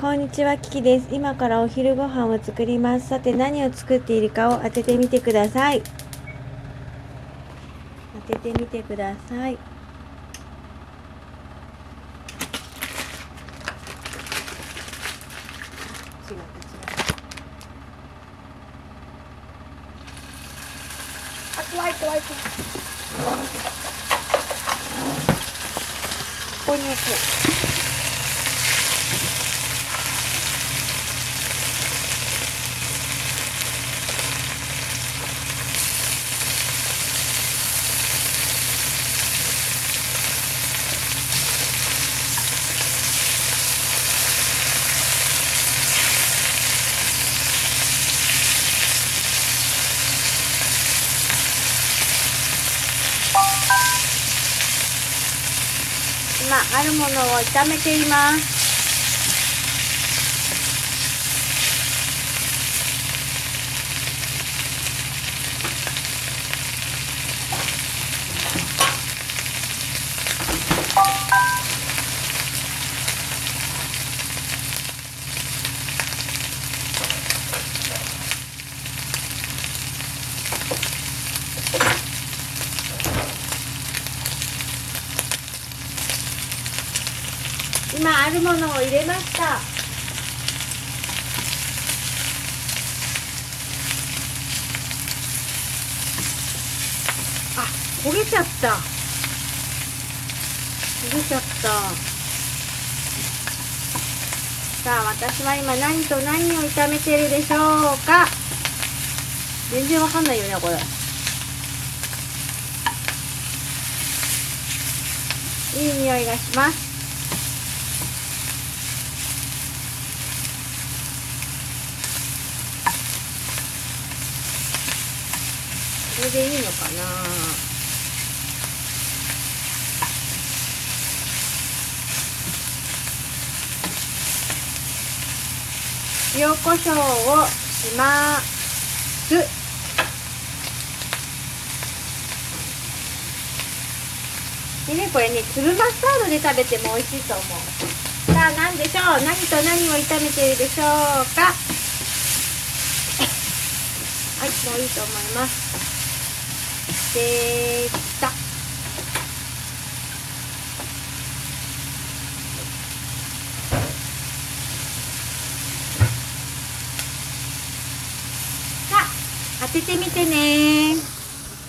こんにちは、キキです。今からお昼ご飯を作ります。さて何を作っているかを当ててみてください。当ててみてください。違う違うあ、怖い怖い怖い。ここに置く。今あるものを炒めています。今あるものを入れました。あ焦げちゃった。焦げちゃった。さあ私は今何と何を炒めてるでしょうか。全然わかんないよねこれ。いい匂いがします。これでいいのかな？塩コショウをします。でねこれね粒マスタードで食べても美味しいと思う。さあ何でしょう？何と何を炒めているでしょうか？はいもういいと思います。できた。さあ当ててみてね。